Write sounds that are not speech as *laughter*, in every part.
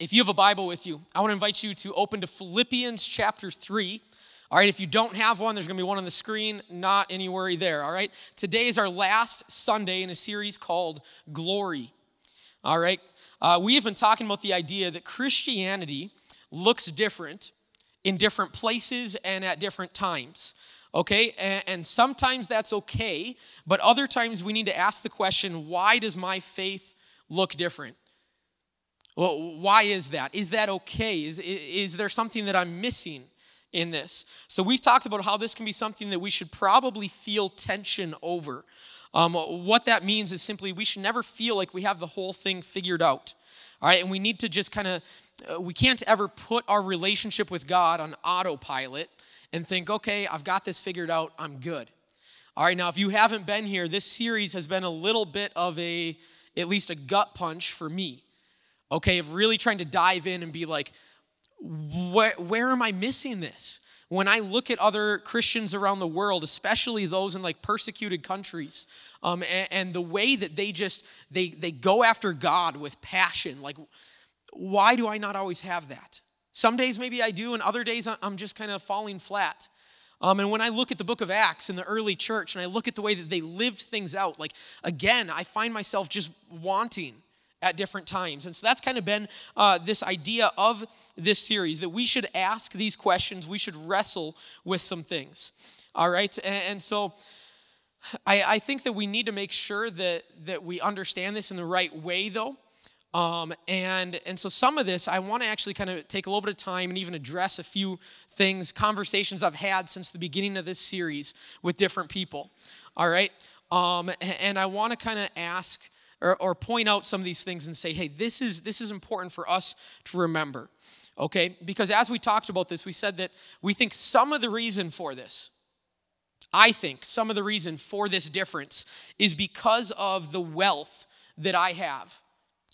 if you have a Bible with you, I want to invite you to open to Philippians chapter 3. All right, if you don't have one, there's going to be one on the screen, not any worry there. All right, today is our last Sunday in a series called Glory. All right, uh, we have been talking about the idea that Christianity looks different in different places and at different times. Okay, and, and sometimes that's okay, but other times we need to ask the question why does my faith look different? Well, why is that? Is that okay? Is, is there something that I'm missing in this? So, we've talked about how this can be something that we should probably feel tension over. Um, what that means is simply we should never feel like we have the whole thing figured out. All right, and we need to just kind of, uh, we can't ever put our relationship with God on autopilot and think, okay, I've got this figured out, I'm good. All right, now if you haven't been here, this series has been a little bit of a, at least a gut punch for me okay, of really trying to dive in and be like, where, where am I missing this? When I look at other Christians around the world, especially those in like persecuted countries, um, and, and the way that they just they they go after God with passion, like why do I not always have that? Some days maybe I do, and other days I'm just kind of falling flat. Um, and when I look at the book of Acts in the early church and I look at the way that they lived things out, like again, I find myself just wanting at different times. And so that's kind of been uh, this idea of this series that we should ask these questions, we should wrestle with some things. All right? And, and so I, I, think that we need to make sure that, that we understand this in the right way, though. Um, and, and so some of this, I want to actually kind of take a little bit of time and even address a few things, conversations I've had since the beginning of this series with different people. All right? Um, and I want to kind of ask or, or point out some of these things and say, hey, this is, this is important for us to remember. Okay? Because as we talked about this, we said that we think some of the reason for this, I think some of the reason for this difference is because of the wealth that I have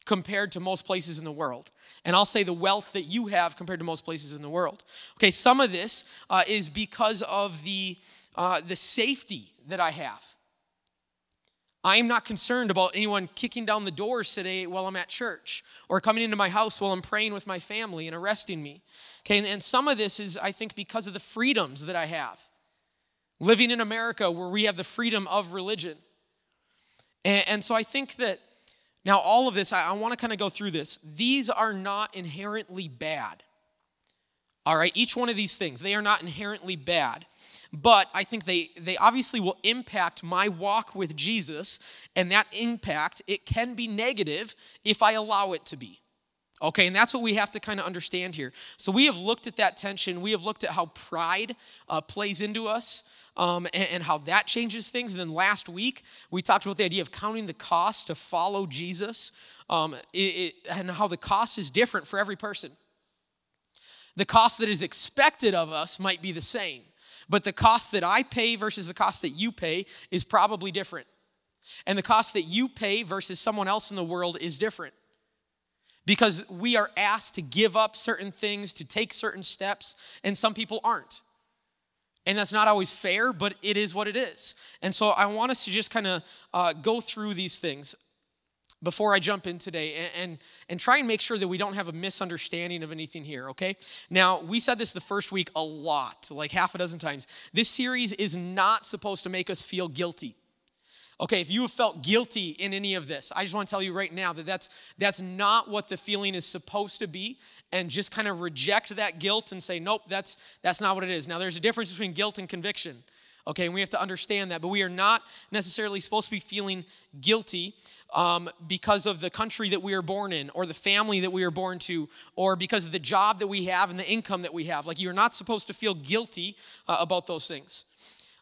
compared to most places in the world. And I'll say the wealth that you have compared to most places in the world. Okay, some of this uh, is because of the, uh, the safety that I have. I am not concerned about anyone kicking down the doors today while I'm at church or coming into my house while I'm praying with my family and arresting me. Okay, and, and some of this is, I think, because of the freedoms that I have. Living in America where we have the freedom of religion. And, and so I think that now all of this, I, I want to kind of go through this. These are not inherently bad. All right, each one of these things, they are not inherently bad but I think they, they obviously will impact my walk with Jesus, and that impact, it can be negative if I allow it to be. Okay, and that's what we have to kind of understand here. So we have looked at that tension. We have looked at how pride uh, plays into us um, and, and, how that changes things. And then last week, we talked about the idea of counting the cost to follow Jesus um, it, it, and how the cost is different for every person. The cost that is expected of us might be the same, but the cost that I pay versus the cost that you pay is probably different. And the cost that you pay versus someone else in the world is different. Because we are asked to give up certain things, to take certain steps, and some people aren't. And that's not always fair, but it is what it is. And so I want us to just kind of uh, go through these things before I jump in today and, and, and, try and make sure that we don't have a misunderstanding of anything here, okay? Now, we said this the first week a lot, like half a dozen times. This series is not supposed to make us feel guilty. Okay, if you have felt guilty in any of this, I just want to tell you right now that that's, that's not what the feeling is supposed to be, and just kind of reject that guilt and say, nope, that's, that's not what it is. Now, there's a difference between guilt and conviction. Okay, and we have to understand that, but we are not necessarily supposed to be feeling guilty um, because of the country that we are born in, or the family that we are born to, or because of the job that we have and the income that we have. Like, you're not supposed to feel guilty uh, about those things.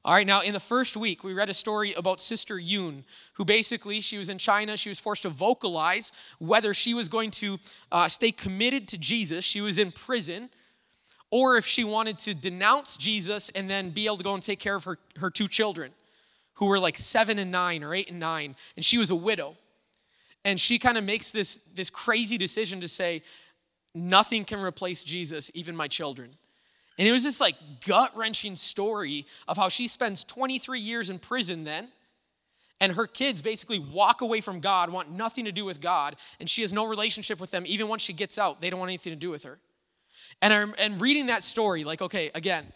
All right, now in the first week, we read a story about Sister Yoon, who basically, she was in China. She was forced to vocalize whether she was going to uh, stay committed to Jesus. She was in prison, or if she wanted to denounce Jesus and then be able to go and take care of her, her two children who were like seven and nine or eight and nine, and she was a widow. And she kind of makes this, this crazy decision to say, Nothing can replace Jesus, even my children. And it was this like gut wrenching story of how she spends 23 years in prison then. and her kids basically walk away from God, want nothing to do with God, and she has no relationship with them. Even once she gets out, they don't want anything to do with her. And, I'm, and reading that story, like, okay, again,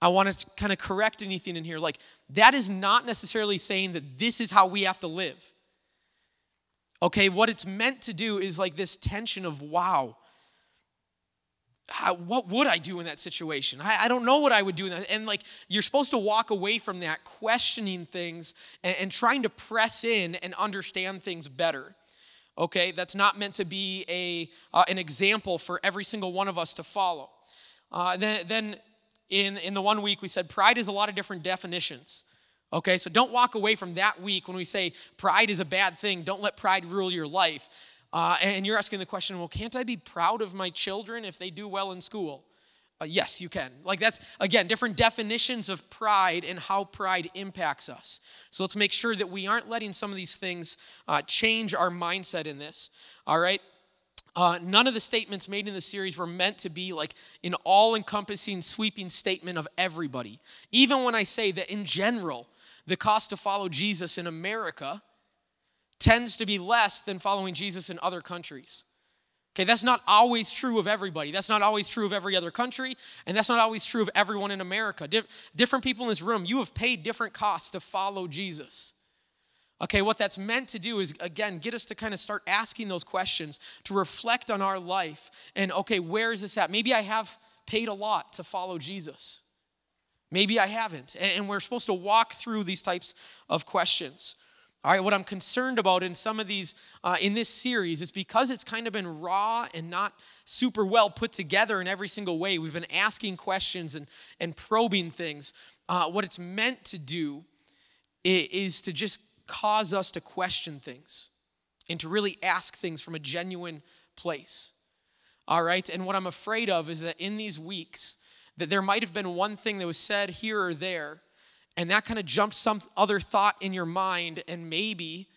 I want to kind of correct anything in here. Like, that is not necessarily saying that this is how we have to live. Okay, what it's meant to do is like this tension of, wow, how, what would I do in that situation? I, I, don't know what I would do. And like, you're supposed to walk away from that questioning things and, and trying to press in and understand things better. Okay, that's not meant to be a, uh, an example for every single one of us to follow. Uh, then, then in, in the one week, we said pride is a lot of different definitions. Okay, so don't walk away from that week when we say pride is a bad thing. Don't let pride rule your life. Uh, and you're asking the question, well, can't I be proud of my children if they do well in school? Uh, yes, you can. Like that's, again, different definitions of pride and how pride impacts us. So let's make sure that we aren't letting some of these things uh, change our mindset in this. All right? Uh, none of the statements made in the series were meant to be like an all encompassing, sweeping statement of everybody. Even when I say that in general, the cost to follow Jesus in America tends to be less than following Jesus in other countries. Okay, that's not always true of everybody. That's not always true of every other country, and that's not always true of everyone in America. different people in this room, you have paid different costs to follow Jesus. Okay, what that's meant to do is, again, get us to kind of start asking those questions, to reflect on our life, and okay, where is this at? Maybe I have paid a lot to follow Jesus. Maybe I haven't. And we're supposed to walk through these types of questions. All right, what I'm concerned about in some of these, uh, in this series, is because it's kind of been raw and not super well put together in every single way. We've been asking questions and, and probing things. Uh, what it's meant to do is, is to just cause us to question things and to really ask things from a genuine place. All right, and what I'm afraid of is that in these weeks, that there might have been one thing that was said here or there and that kind of jumps some other thought in your mind and maybe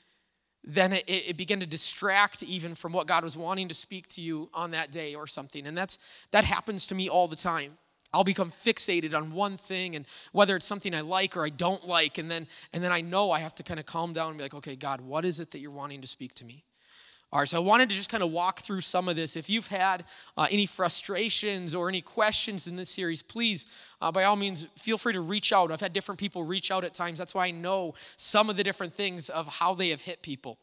then it, it began to distract even from what god was wanting to speak to you on that day or something. And that's that happens to me all the time. I'll become fixated on one thing and whether it's something i like or i don't like and then and then i know i have to kind of calm down and be like okay god what is it that you're wanting to speak to me all right, so I wanted to just kind of walk through some of this. If you've had uh, any frustrations or any questions in this series, please, uh, by all means, feel free to reach out. I've had different people reach out at times. That's why I know some of the different things of how they have hit people.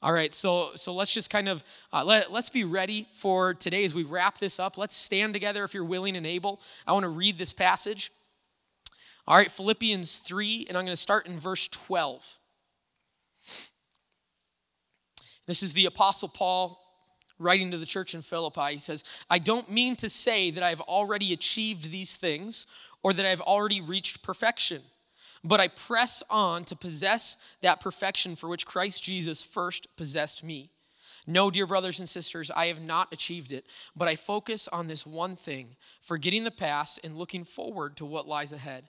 All right, so so let's just kind of uh, let, let's be ready for today as we wrap this up. Let's stand together if you're willing and able. I want to read this passage. All right, Philippians 3, and I'm going to start in verse 12. This is the Apostle Paul writing to the church in Philippi. He says, I don't mean to say that I've already achieved these things or that I've already reached perfection, but I press on to possess that perfection for which Christ Jesus first possessed me. No, dear brothers and sisters, I have not achieved it, but I focus on this one thing, forgetting the past and looking forward to what lies ahead.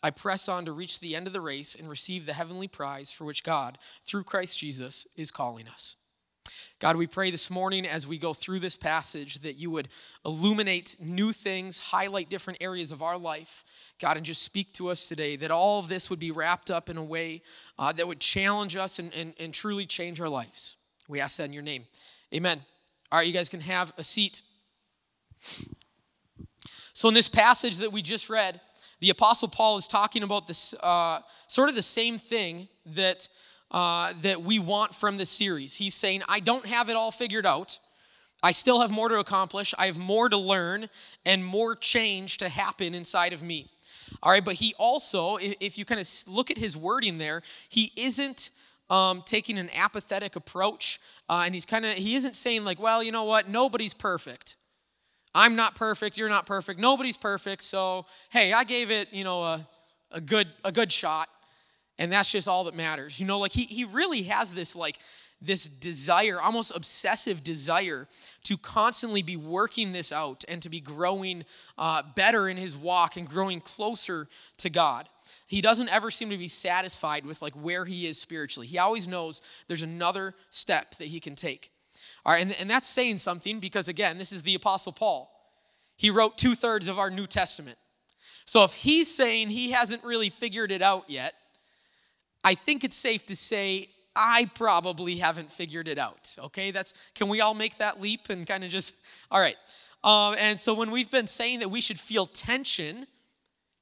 I press on to reach the end of the race and receive the heavenly prize for which God, through Christ Jesus, is calling us. God, we pray this morning as we go through this passage that you would illuminate new things, highlight different areas of our life, God, and just speak to us today. That all of this would be wrapped up in a way uh, that would challenge us and, and, and truly change our lives. We ask that in your name. Amen. All right, you guys can have a seat. So, in this passage that we just read, the Apostle Paul is talking about this uh, sort of the same thing that uh, that we want from this series. He's saying, I don't have it all figured out. I still have more to accomplish. I have more to learn and more change to happen inside of me. All right, but he also, if you kind of look at his wording there, he isn't um, taking an apathetic approach, uh, and he's kind of he isn't saying like, well, you know what, nobody's perfect. I'm not perfect. You're not perfect. Nobody's perfect. So hey, I gave it, you know, a, a good a good shot and that's just all that matters. You know like he, he really has this like this desire almost obsessive desire to constantly be working this out and to be growing uh, better in his walk and growing closer to god. He doesn't ever seem to be satisfied with like where he is spiritually. He always knows there's another step that he can take. All right and, and that's saying something because again this is the apostle paul. He wrote two-thirds of our new testament. So if he's saying he hasn't really figured it out yet I think it's safe to say I probably haven't figured it out. Okay, that's can we all make that leap and kind of just all right. Um, and so when we've been saying that we should feel tension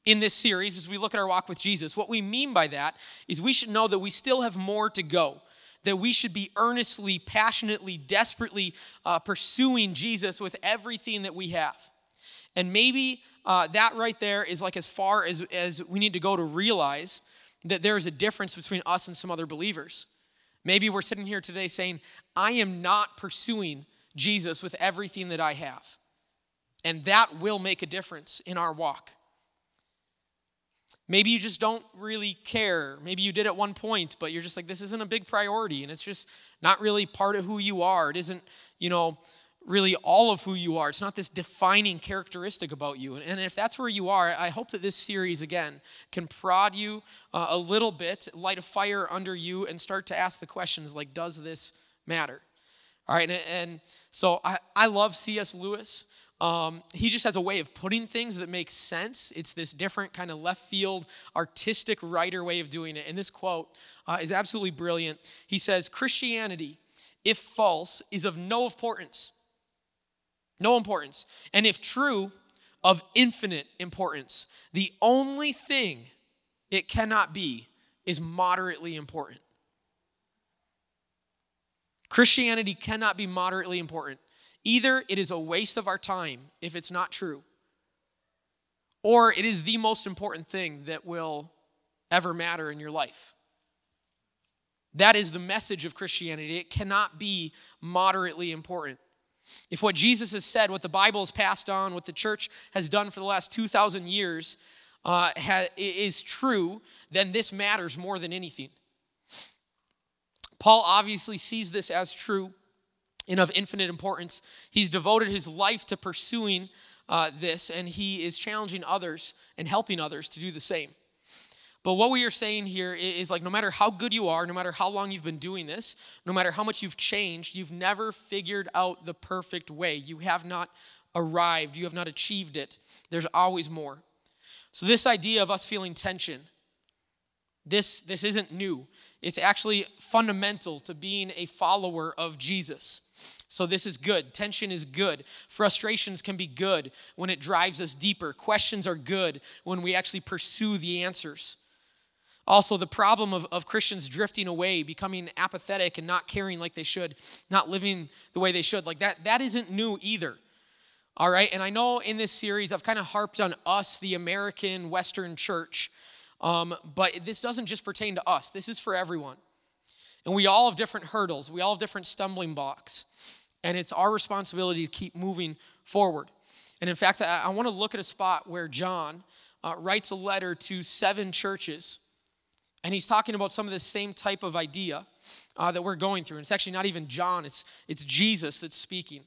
in this series as we look at our walk with Jesus, what we mean by that is we should know that we still have more to go. That we should be earnestly, passionately, desperately uh, pursuing Jesus with everything that we have. And maybe uh, that right there is like as far as, as we need to go to realize that there is a difference between us and some other believers. Maybe we're sitting here today saying, I am not pursuing Jesus with everything that I have. And that will make a difference in our walk. Maybe you just don't really care. Maybe you did at one point, but you're just like, this isn't a big priority, and it's just not really part of who you are. It isn't, you know, really all of who you are. It's not this defining characteristic about you. And if that's where you are, I hope that this series, again, can prod you uh, a little bit, light a fire under you, and start to ask the questions like, does this matter? All right, and, so I, I love C.S. Lewis. Um, he just has a way of putting things that makes sense. It's this different kind of left field, artistic writer way of doing it. And this quote uh, is absolutely brilliant. He says, Christianity, if false, is of no importance no importance. And if true, of infinite importance. The only thing it cannot be is moderately important. Christianity cannot be moderately important. Either it is a waste of our time if it's not true, or it is the most important thing that will ever matter in your life. That is the message of Christianity. It cannot be moderately important. If what Jesus has said, what the Bible has passed on, what the church has done for the last 2,000 years uh, ha, is true, then this matters more than anything. Paul obviously sees this as true and of infinite importance. He's devoted his life to pursuing uh, this, and he is challenging others and helping others to do the same. But what we are saying here is like no matter how good you are, no matter how long you've been doing this, no matter how much you've changed, you've never figured out the perfect way. You have not arrived, you have not achieved it. There's always more. So this idea of us feeling tension, this this isn't new. It's actually fundamental to being a follower of Jesus. So, this is good. Tension is good. Frustrations can be good when it drives us deeper. Questions are good when we actually pursue the answers. Also, the problem of, of Christians drifting away, becoming apathetic and not caring like they should, not living the way they should, like that, that isn't new either. All right, and I know in this series I've kind of harped on us, the American Western church, um, but this doesn't just pertain to us, this is for everyone. And we all have different hurdles, we all have different stumbling blocks, and it's our responsibility to keep moving forward. And in fact, I, I want to look at a spot where John uh, writes a letter to seven churches and he's talking about some of the same type of idea uh, that we're going through. And it's actually not even John, it's, it's Jesus that's speaking.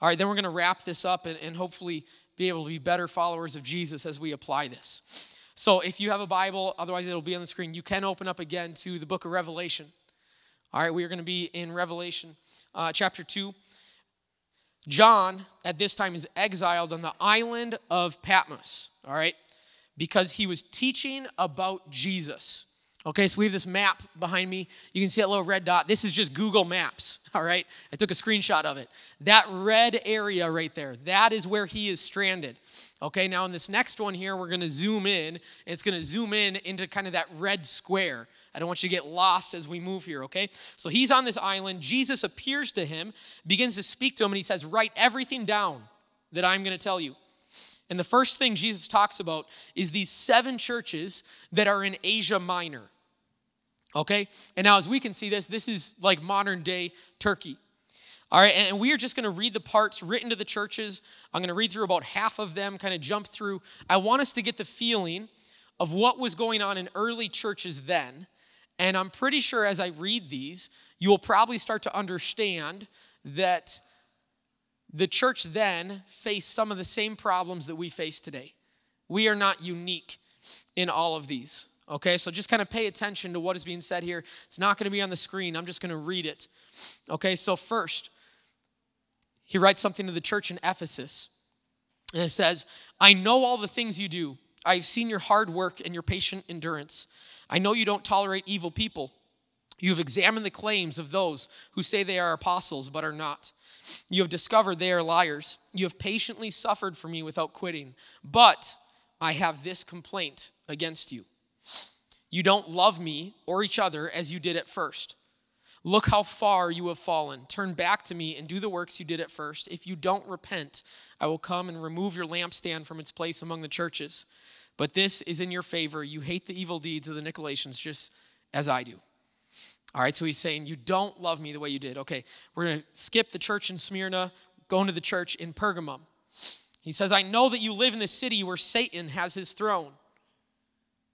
All right, then we're going to wrap this up and, and hopefully be able to be better followers of Jesus as we apply this. So if you have a Bible, otherwise it'll be on the screen, you can open up again to the book of Revelation. All right, we are going to be in Revelation uh, chapter 2. John, at this time, is exiled on the island of Patmos, all right, because he was teaching about Jesus. Okay, so we have this map behind me. You can see that little red dot. This is just Google Maps, *laughs* all right? I took a screenshot of it. That red area right there, that is where he is stranded. Okay, now in this next one here, we're gonna zoom in. It's gonna zoom in into kind of that red square. I don't want you to get lost as we move here, okay? So he's on this island. Jesus appears to him, begins to speak to him, and he says, Write everything down that I'm gonna tell you. And the first thing Jesus talks about is these seven churches that are in Asia Minor. Okay? And now, as we can see this, this is like modern day Turkey. All right, and we are just going to read the parts written to the churches. I'm going to read through about half of them, kind of jump through. I want us to get the feeling of what was going on in early churches then. And I'm pretty sure as I read these, you will probably start to understand that the church then faced some of the same problems that we face today. We are not unique in all of these. Okay, so just kind of pay attention to what is being said here. It's not going to be on the screen, I'm just going to read it. Okay, so first, he writes something to the church in Ephesus. And it says, I know all the things you do. I've seen your hard work and your patient endurance. I know you don't tolerate evil people. You have examined the claims of those who say they are apostles but are not. You have discovered they are liars. You have patiently suffered for me without quitting. But I have this complaint against you. You don't love me or each other as you did at first. Look how far you have fallen. Turn back to me and do the works you did at first. If you don't repent, I will come and remove your lampstand from its place among the churches. But this is in your favor. You hate the evil deeds of the Nicolaitans just as I do. All right, so he's saying, You don't love me the way you did. Okay, we're going to skip the church in Smyrna, go into the church in Pergamum. He says, I know that you live in the city where Satan has his throne.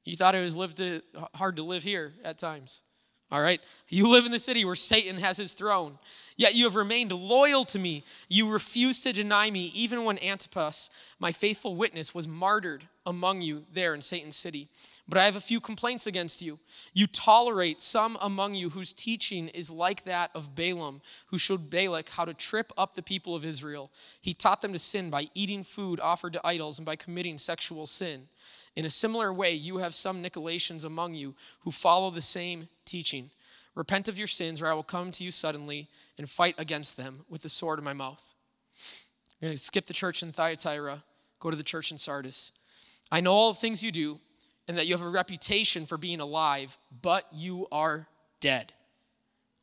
You thought it was lived to, hard to live here at times. All right? You live in the city where Satan has his throne. Yet you have remained loyal to me. You refuse to deny me, even when Antipas, my faithful witness, was martyred among you there in Satan's city. But I have a few complaints against you. You tolerate some among you whose teaching is like that of Balaam, who showed Balak how to trip up the people of Israel. He taught them to sin by eating food offered to idols and by committing sexual sin. In a similar way, you have some Nicolaitans among you who follow the same teaching. Repent of your sins, or I will come to you suddenly and fight against them with the sword in my mouth. I'm going to skip the church in Thyatira, go to the church in Sardis. I know all the things you do, and that you have a reputation for being alive, but you are dead.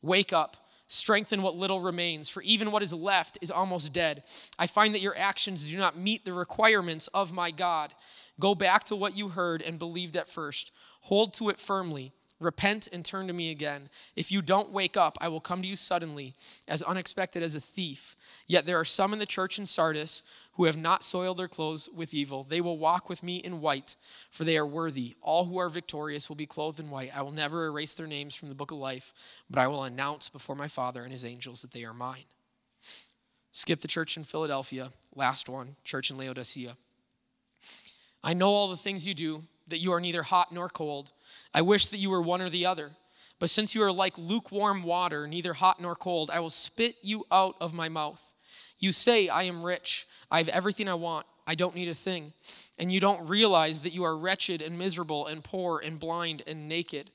Wake up, strengthen what little remains, for even what is left is almost dead. I find that your actions do not meet the requirements of my God. Go back to what you heard and believed at first. Hold to it firmly. Repent and turn to me again. If you don't wake up, I will come to you suddenly, as unexpected as a thief. Yet there are some in the church in Sardis who have not soiled their clothes with evil. They will walk with me in white, for they are worthy. All who are victorious will be clothed in white. I will never erase their names from the book of life, but I will announce before my Father and his angels that they are mine. Skip the church in Philadelphia. Last one, church in Laodicea. I know all the things you do, that you are neither hot nor cold. I wish that you were one or the other. But since you are like lukewarm water, neither hot nor cold, I will spit you out of my mouth. You say, I am rich, I have everything I want, I don't need a thing. And you don't realize that you are wretched and miserable and poor and blind and naked.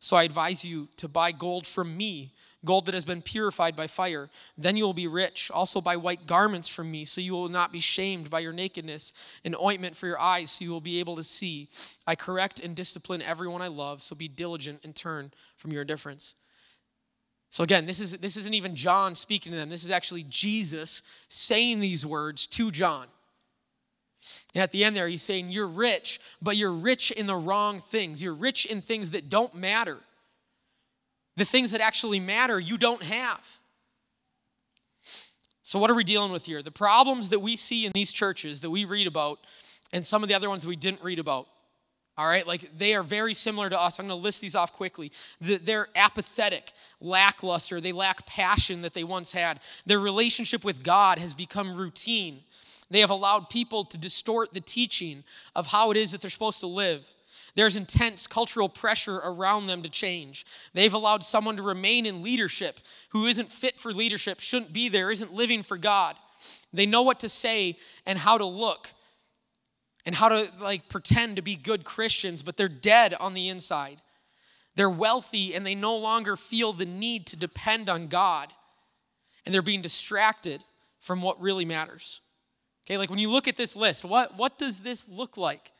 So I advise you to buy gold from me gold that has been purified by fire. Then you will be rich. Also buy white garments from me, so you will not be shamed by your nakedness, an ointment for your eyes, so you will be able to see. I correct and discipline everyone I love, so be diligent and turn from your indifference. So again, this, is, this isn't even John speaking to them. This is actually Jesus saying these words to John. And at the end there, he's saying, You're rich, but you're rich in the wrong things. You're rich in things that don't matter. The things that actually matter, you don't have. So, what are we dealing with here? The problems that we see in these churches that we read about, and some of the other ones we didn't read about. All right, like they are very similar to us. I'm going to list these off quickly. They're apathetic, lackluster, they lack passion that they once had. Their relationship with God has become routine. They have allowed people to distort the teaching of how it is that they're supposed to live. There's intense cultural pressure around them to change. They've allowed someone to remain in leadership who isn't fit for leadership, shouldn't be there, isn't living for God. They know what to say and how to look and how to like pretend to be good Christians, but they're dead on the inside. They're wealthy and they no longer feel the need to depend on God. And they're being distracted from what really matters. Okay, like when you look at this list, what, what does this look like?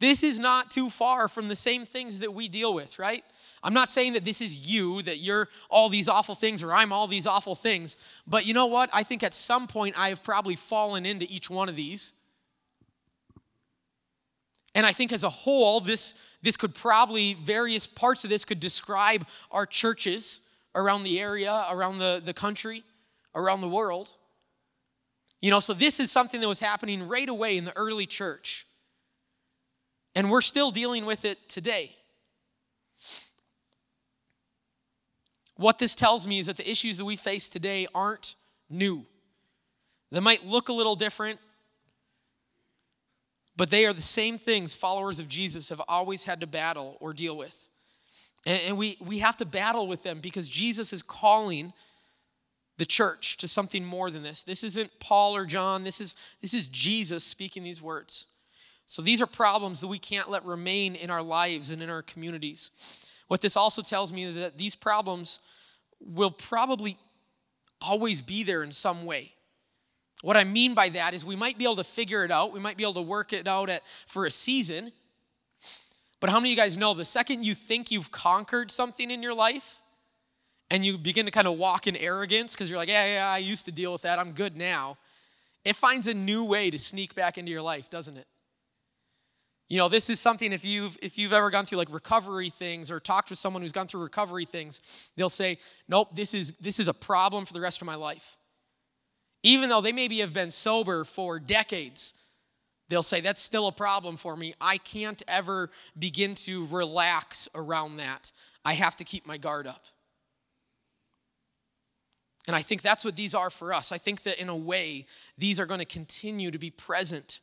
This is not too far from the same things that we deal with, right? I'm not saying that this is you, that you're all these awful things or I'm all these awful things, but you know what? I think at some point I have probably fallen into each one of these. And I think as a whole, this, this could probably, various parts of this could describe our churches around the area, around the, the country, around the world. You know, so this is something that was happening right away in the early church. And we're still dealing with it today. What this tells me is that the issues that we face today aren't new. They might look a little different, but they are the same things followers of Jesus have always had to battle or deal with. And, we, we have to battle with them because Jesus is calling the church to something more than this. This isn't Paul or John, this is, this is Jesus speaking these words. So these are problems that we can't let remain in our lives and in our communities. What this also tells me is that these problems will probably always be there in some way. What I mean by that is we might be able to figure it out, we might be able to work it out at, for a season. But how many of you guys know the second you think you've conquered something in your life and you begin to kind of walk in arrogance because you're like, yeah, yeah, I used to deal with that, I'm good now, it finds a new way to sneak back into your life, doesn't it? You know, this is something if you've if you've ever gone through like recovery things or talked with someone who's gone through recovery things, they'll say, "Nope, this is this is a problem for the rest of my life." Even though they maybe have been sober for decades, they'll say that's still a problem for me. I can't ever begin to relax around that. I have to keep my guard up. And I think that's what these are for us. I think that in a way, these are going to continue to be present.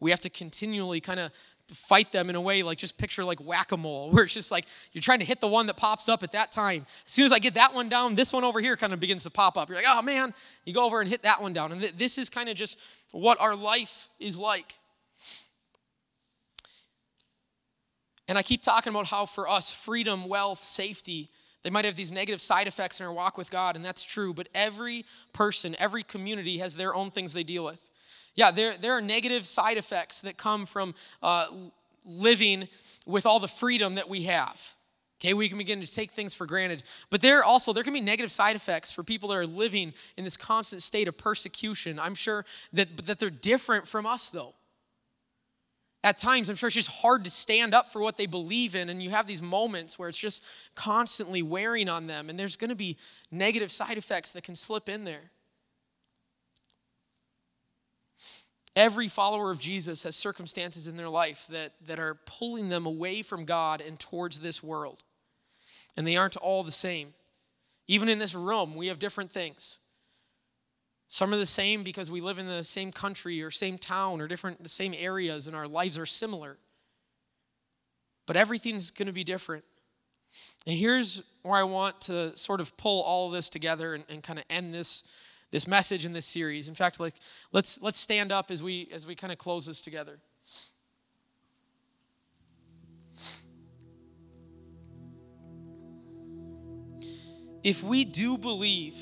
We have to continually kind of fight them in a way like just picture like whack-a-mole *laughs* where it's just like you're trying to hit the one that pops up at that time. As soon as i get that one down this one over here kind of begins to pop up. You're like oh man. You go over and hit that one down. And th- this is kind of just what our life is like. And i keep talking about how for us freedom wealth safety they might have these negative side effects in our walk with god and that's true. But every person every community has their own things they deal with yeah, there, there are negative side effects that come from uh, living with all the freedom that we have. Okay, we can begin to take things for granted. But there also, there can be negative side effects for people that are living in this constant state of persecution. I'm sure that, that they're different from us, though. At times, I'm sure it's just hard to stand up for what they believe in, and you have these moments where it's just constantly wearing on them, and there's going to be negative side effects that can slip in there. Every follower of Jesus has circumstances in their life that, that are pulling them away from God and towards this world. And they aren't all the same. Even in this room, we have different things. Some are the same because we live in the same country or same town or different the same areas and our lives are similar. But everything's going to be different. And here's where I want to sort of pull all of this together and, and kind of end this this message in this series. In fact, like let's let's stand up as we as we kind of close this together. If we do believe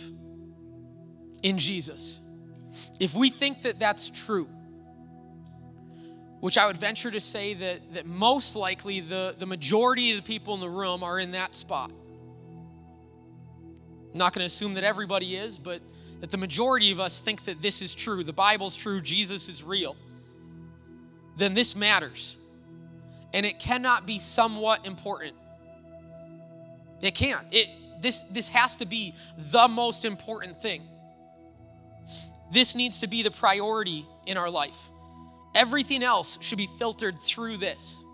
in Jesus, if we think that that's true, which I would venture to say that, that most likely the, the majority of the people in the room are in that spot. I'm not going to assume that everybody is, but that the majority of us think that this is true, the Bible's true, Jesus is real, then this matters. And it cannot be somewhat important. It can't. It, this, this has to be the most important thing. This needs to be the priority in our life. Everything else should be filtered through this.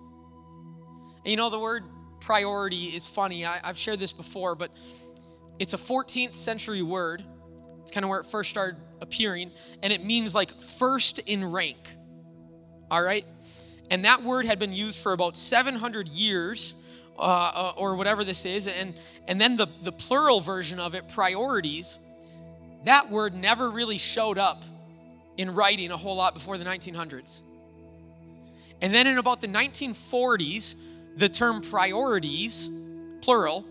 And you know, the word priority is funny. I, I've shared this before, but it's a 14th century word it's kind of where it first started appearing, and it means like first in rank. All right? And that word had been used for about 700 years. Uh, uh, or whatever this is, and and then the the plural version of it, priorities. That word never really showed up in writing a whole lot before the 1900s. And then in about the 1940s, the term priorities, plural,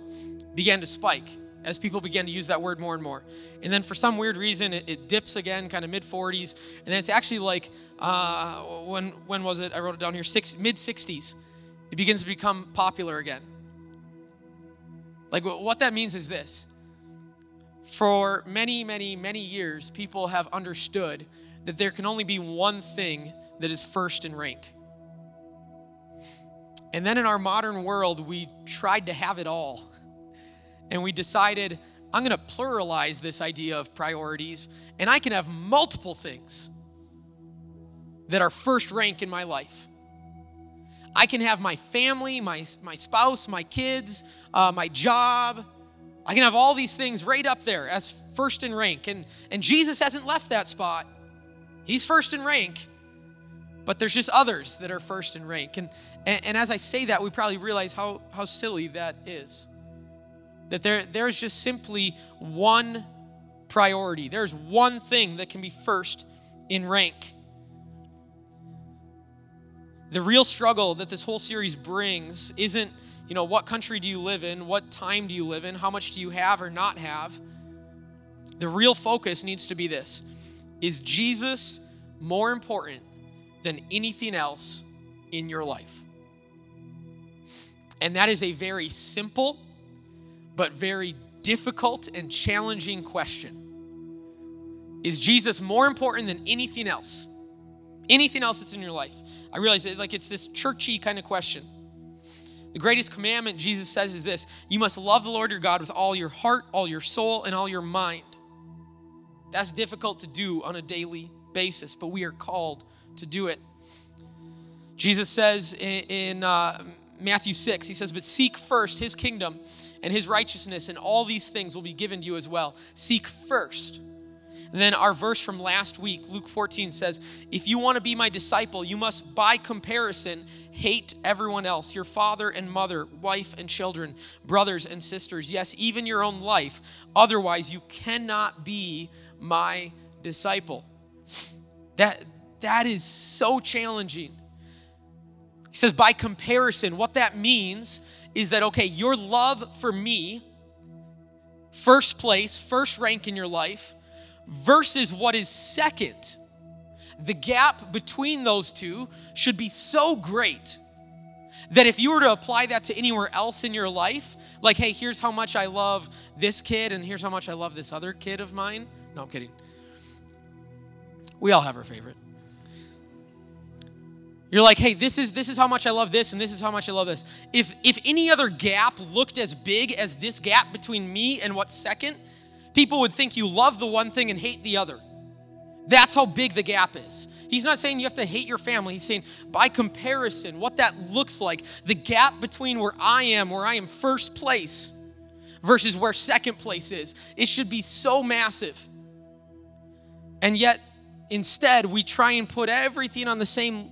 began to spike as people began to use that word more and more. And then for some weird reason, it, it dips again, kind of mid 40s. And then it's actually like, uh, when, when was it? I wrote it down here, six, mid 60s. It begins to become popular again. Like, what that means is this for many, many, many years, people have understood that there can only be one thing that is first in rank. And then in our modern world, we tried to have it all and we decided I'm going to pluralize this idea of priorities, and I can have multiple things that are first rank in my life. I can have my family, my, my spouse, my kids, uh, my job. I can have all these things right up there as first in rank. And, and Jesus hasn't left that spot. He's first in rank, but there's just others that are first in rank. And, and, and as I say that, we probably realize how, how silly that is. That there, there's just simply one priority. There's one thing that can be first in rank. The real struggle that this whole series brings isn't, you know, what country do you live in? What time do you live in? How much do you have or not have? The real focus needs to be this Is Jesus more important than anything else in your life? And that is a very simple, but very difficult and challenging question. Is Jesus more important than anything else? Anything else that's in your life? I realize that like it's this churchy kind of question. The greatest commandment Jesus says is this you must love the Lord your God with all your heart, all your soul, and all your mind. That's difficult to do on a daily basis, but we are called to do it. Jesus says in, in uh, Matthew 6, he says, But seek first his kingdom and his righteousness, and all these things will be given to you as well. Seek first. And then our verse from last week, Luke 14, says, If you want to be my disciple, you must, by comparison, hate everyone else your father and mother, wife and children, brothers and sisters, yes, even your own life. Otherwise, you cannot be my disciple. That, that is so challenging. He says, by comparison, what that means is that, okay, your love for me, first place, first rank in your life, versus what is second, the gap between those two should be so great that if you were to apply that to anywhere else in your life, like, hey, here's how much I love this kid, and here's how much I love this other kid of mine. No, I'm kidding. We all have our favorite. You're like, hey, this is this is how much I love this, and this is how much I love this. If if any other gap looked as big as this gap between me and what's second, people would think you love the one thing and hate the other. That's how big the gap is. He's not saying you have to hate your family. He's saying, by comparison, what that looks like, the gap between where I am, where I am first place, versus where second place is, it should be so massive. And yet, instead, we try and put everything on the same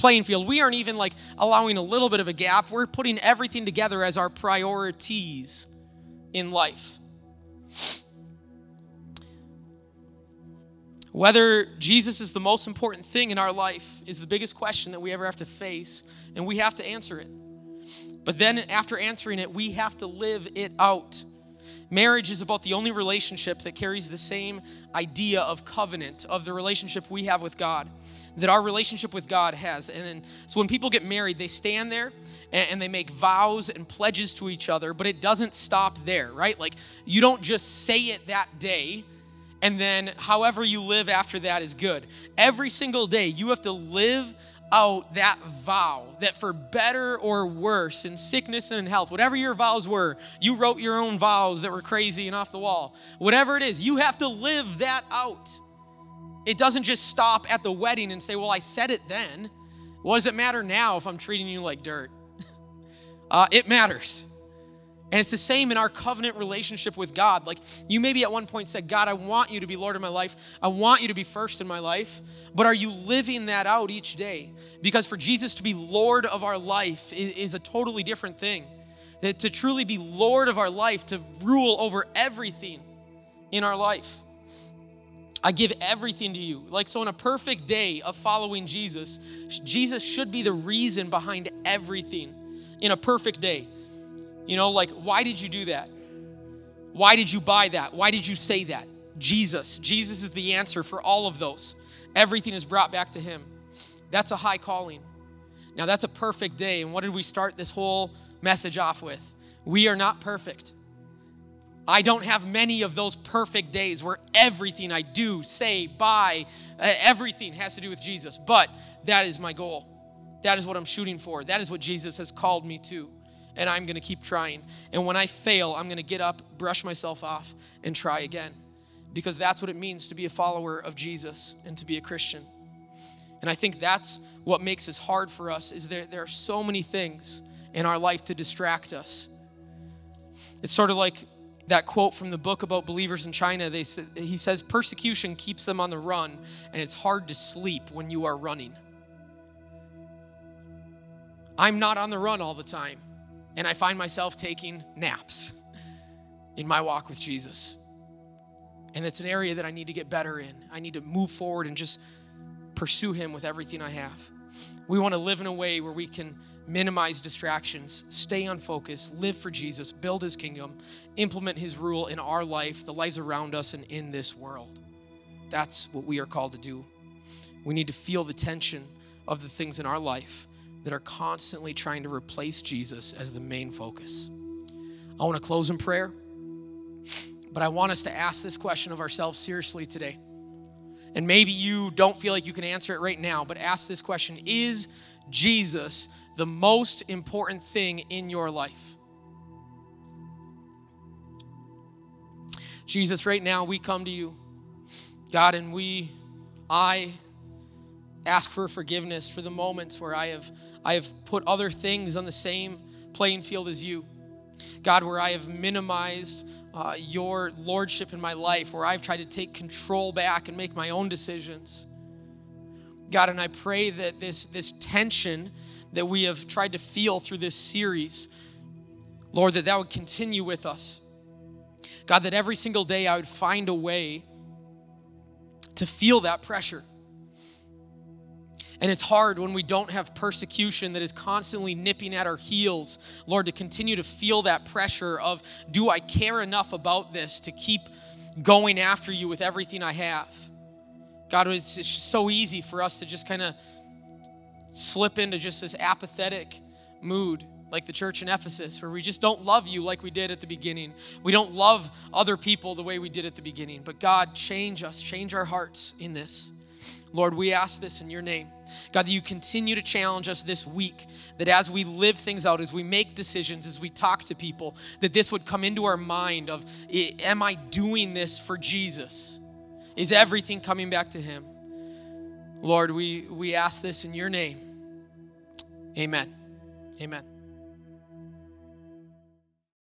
playing field. We aren't even like allowing a little bit of a gap. We're putting everything together as our priorities in life. Whether Jesus is the most important thing in our life is the biggest question that we ever have to face, and we have to answer it. But then, after answering it, we have to live it out. Marriage is about the only relationship that carries the same idea of covenant, of the relationship we have with God, that our relationship with God has. And then, so when people get married, they stand there and, and they make vows and pledges to each other, but it doesn't stop there, right? Like, you don't just say it that day and then however you live after that is good. Every single day, you have to live out that vow that for better or worse, in sickness and in health, whatever your vows were, you wrote your own vows that were crazy and off the wall. Whatever it is, you have to live that out. It doesn't just stop at the wedding and say, Well, I said it then. What does it matter now if I'm treating you like dirt? *laughs* uh, it matters. And it's the same in our covenant relationship with God. Like you maybe at one point said, God, I want you to be Lord of my life. I want you to be first in my life. But are you living that out each day? Because for Jesus to be Lord of our life is, a totally different thing. That to truly be Lord of our life, to rule over everything in our life. I give everything to you. Like, so in a perfect day of following Jesus, Jesus should be the reason behind everything in a perfect day. You know, like, why did you do that? Why did you buy that? Why did you say that? Jesus. Jesus is the answer for all of those. Everything is brought back to Him. That's a high calling. Now, that's a perfect day. And what did we start this whole message off with? We are not perfect. I don't have many of those perfect days where everything I do, say, buy, uh, everything has to do with Jesus. But that is my goal. That is what I'm shooting for. That is what Jesus has called me to and I'm going to keep trying. And when I fail, I'm going to get up, brush myself off, and try again. Because that's what it means to be a follower of Jesus and to be a Christian. And I think that's what makes this hard for us is there, there are so many things in our life to distract us. It's sort of like that quote from the book about believers in China. They he says, persecution keeps them on the run, and it's hard to sleep when you are running. I'm not on the run all the time and I find myself taking naps in my walk with Jesus. And it's an area that I need to get better in. I need to move forward and just pursue Him with everything I have. We want to live in a way where we can minimize distractions, stay on focus, live for Jesus, build his kingdom, implement his rule in our life, the lives around us, and in this world. That's what we are called to do. We need to feel the tension of the things in our life that are constantly trying to replace Jesus as the main focus. I want to close in prayer, but I want us to ask this question of ourselves seriously today. And maybe you don't feel like you can answer it right now, but ask this question Is Jesus the most important thing in your life? Jesus, right now we come to you, God, and we, I ask for forgiveness for the moments where I have, I have put other things on the same playing field as you. God, where I have minimized uh, your lordship in my life, where I've tried to take control back and make my own decisions. God, and I pray that this, this tension that we have tried to feel through this series, Lord, that that would continue with us. God, that every single day I would find a way to feel that pressure and it's hard when we don't have persecution that is constantly nipping at our heels, Lord, to continue to feel that pressure of, do I care enough about this to keep going after you with everything I have? God, it's, it's so easy for us to just kind of slip into just this apathetic mood like the church in Ephesus, where we just don't love you like we did at the beginning. We don't love other people the way we did at the beginning. But God, change us, change our hearts in this. Lord, we ask this in your name. God, that you continue to challenge us this week, that as we live things out, as we make decisions, as we talk to people, that this would come into our mind of, am I doing this for Jesus? Is everything coming back to him? Lord, we, we ask this in your name. Amen. Amen.